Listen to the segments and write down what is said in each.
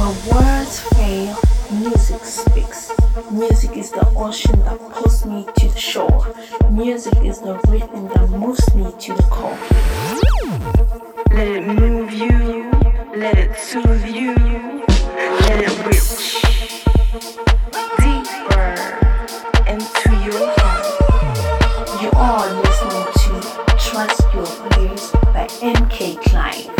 When words fail, music speaks. Music is the ocean that pulls me to the shore. Music is the rhythm that moves me to the core. Let it move you, let it soothe you, let it reach deeper into your heart. You are listening to Trust Your Ears by MK Klein.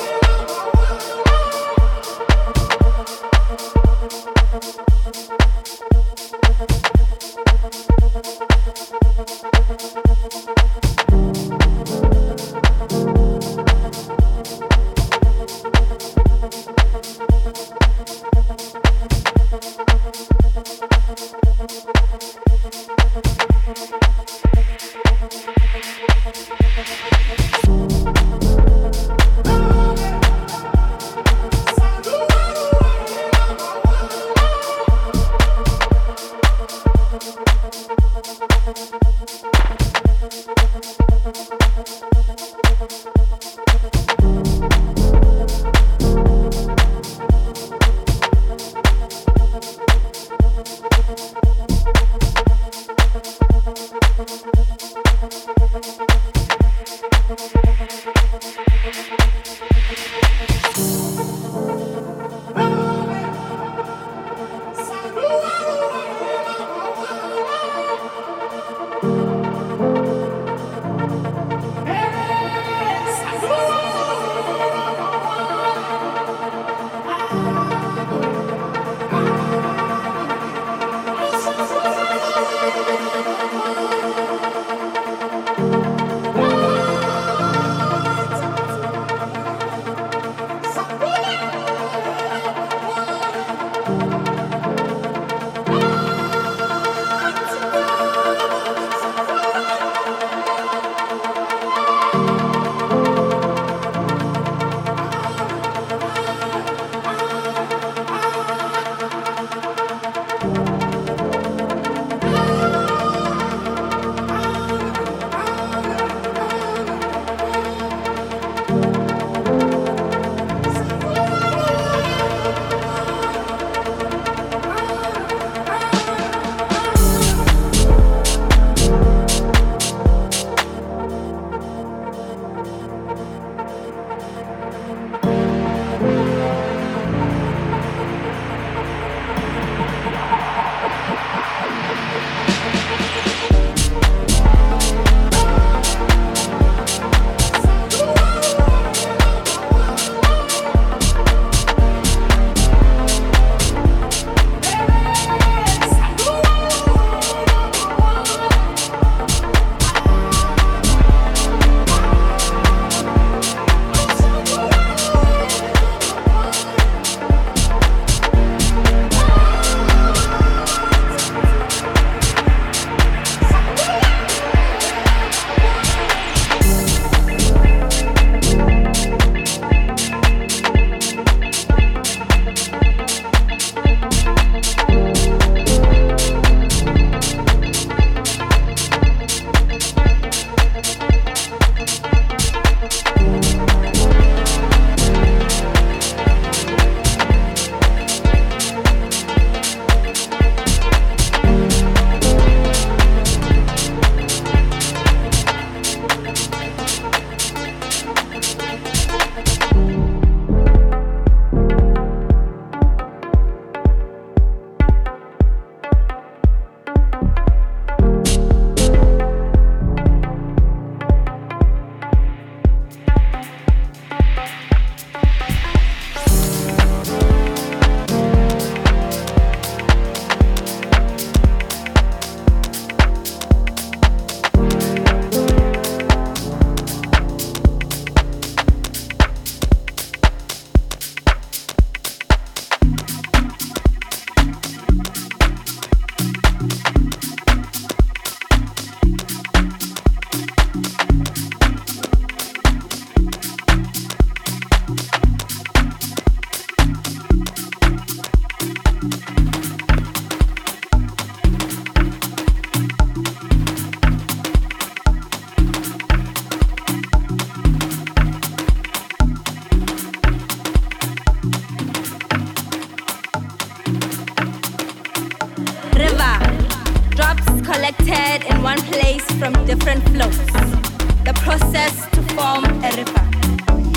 The process to form a river.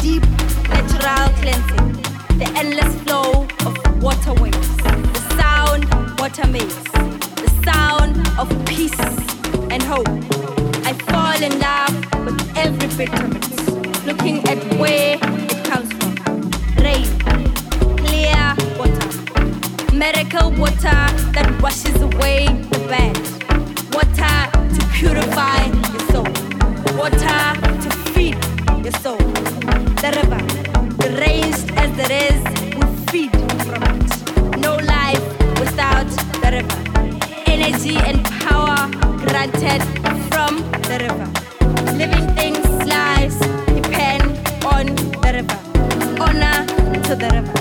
Deep natural cleansing. The endless flow of water waterways. The sound water makes. The sound of peace and hope. I fall in love with every bit of it. Looking at where it comes from. Rain. Clear water. Miracle water that washes away the bad. Water to purify. Water to feed your soul. The river, the deranged as it is, we feed from it. No life without the river. Energy and power granted from the river. Living things' lives depend on the river. Honor to the river.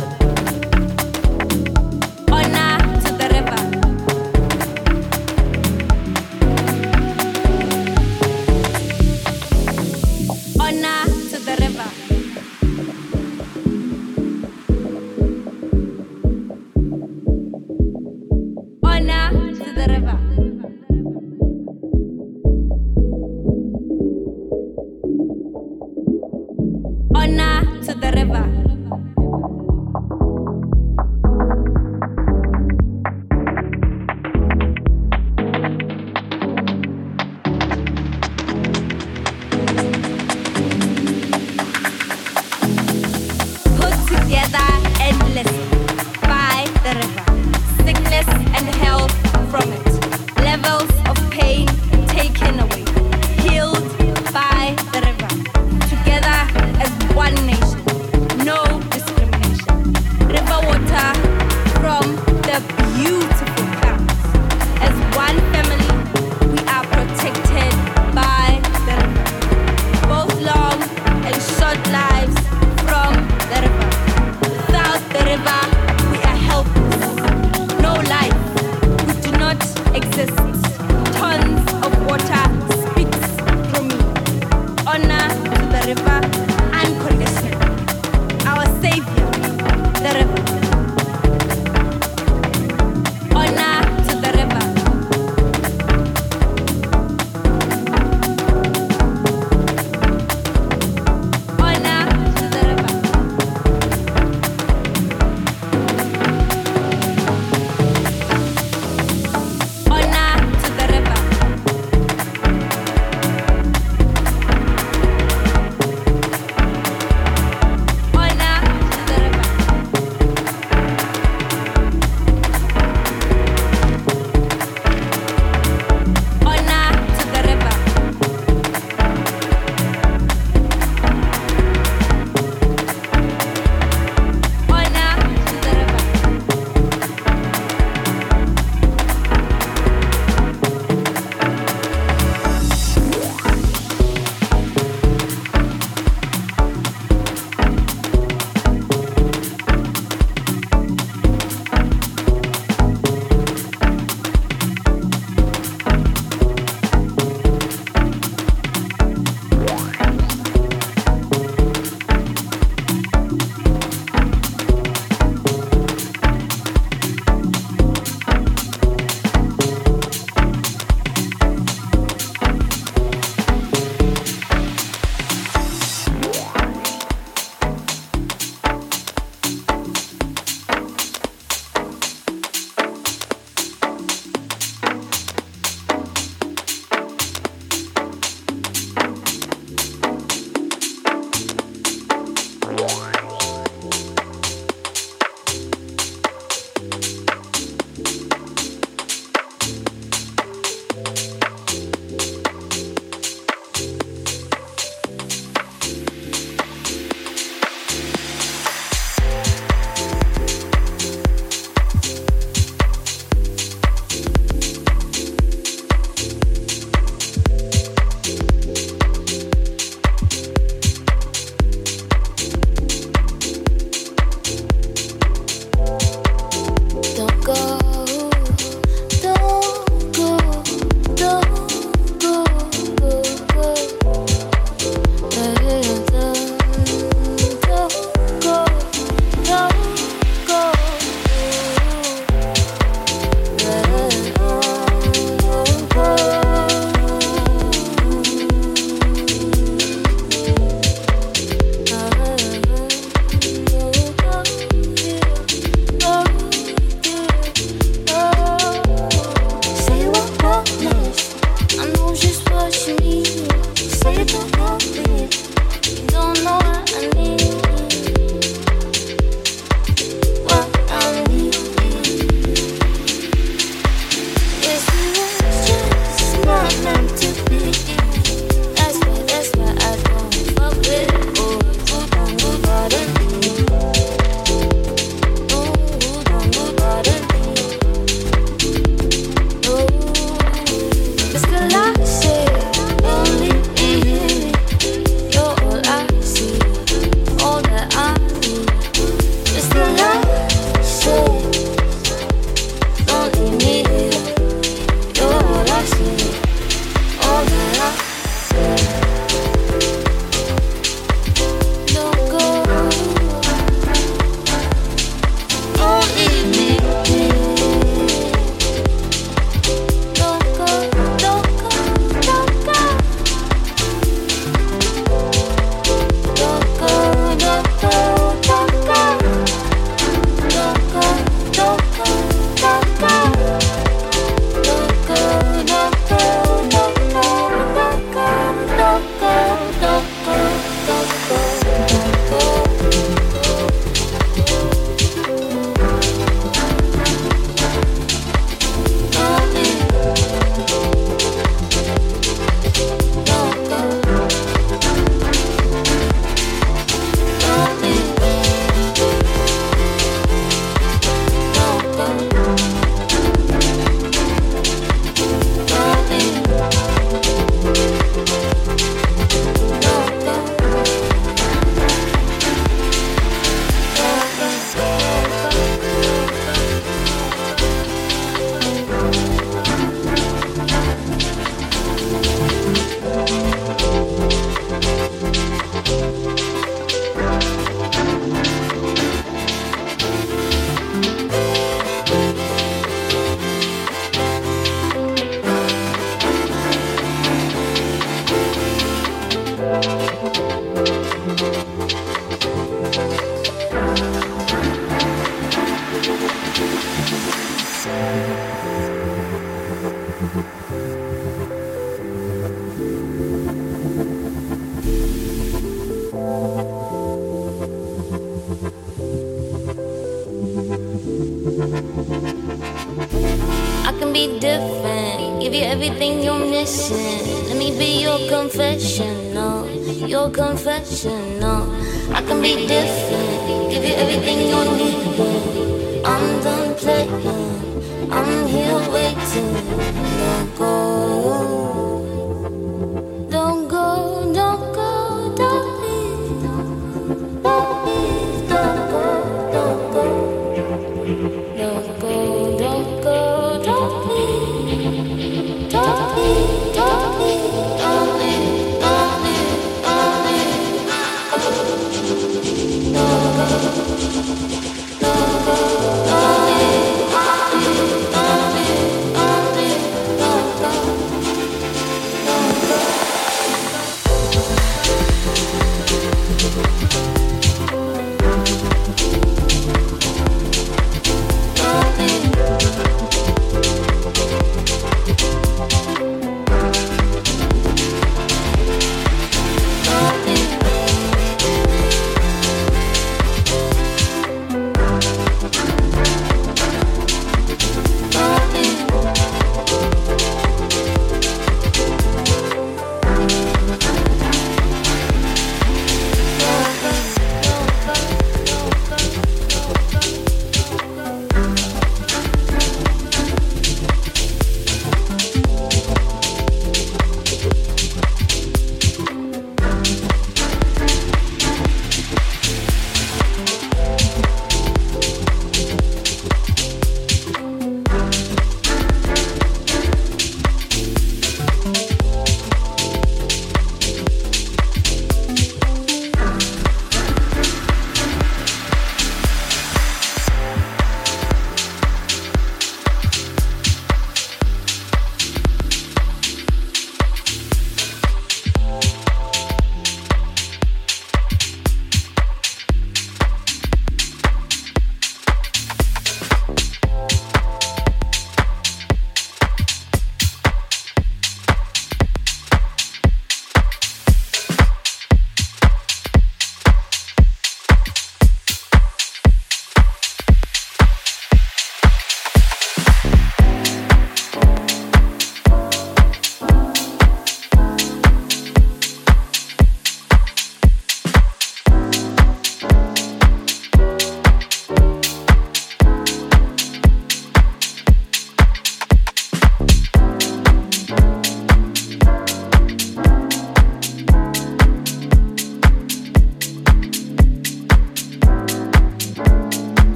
Can be different,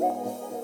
Thank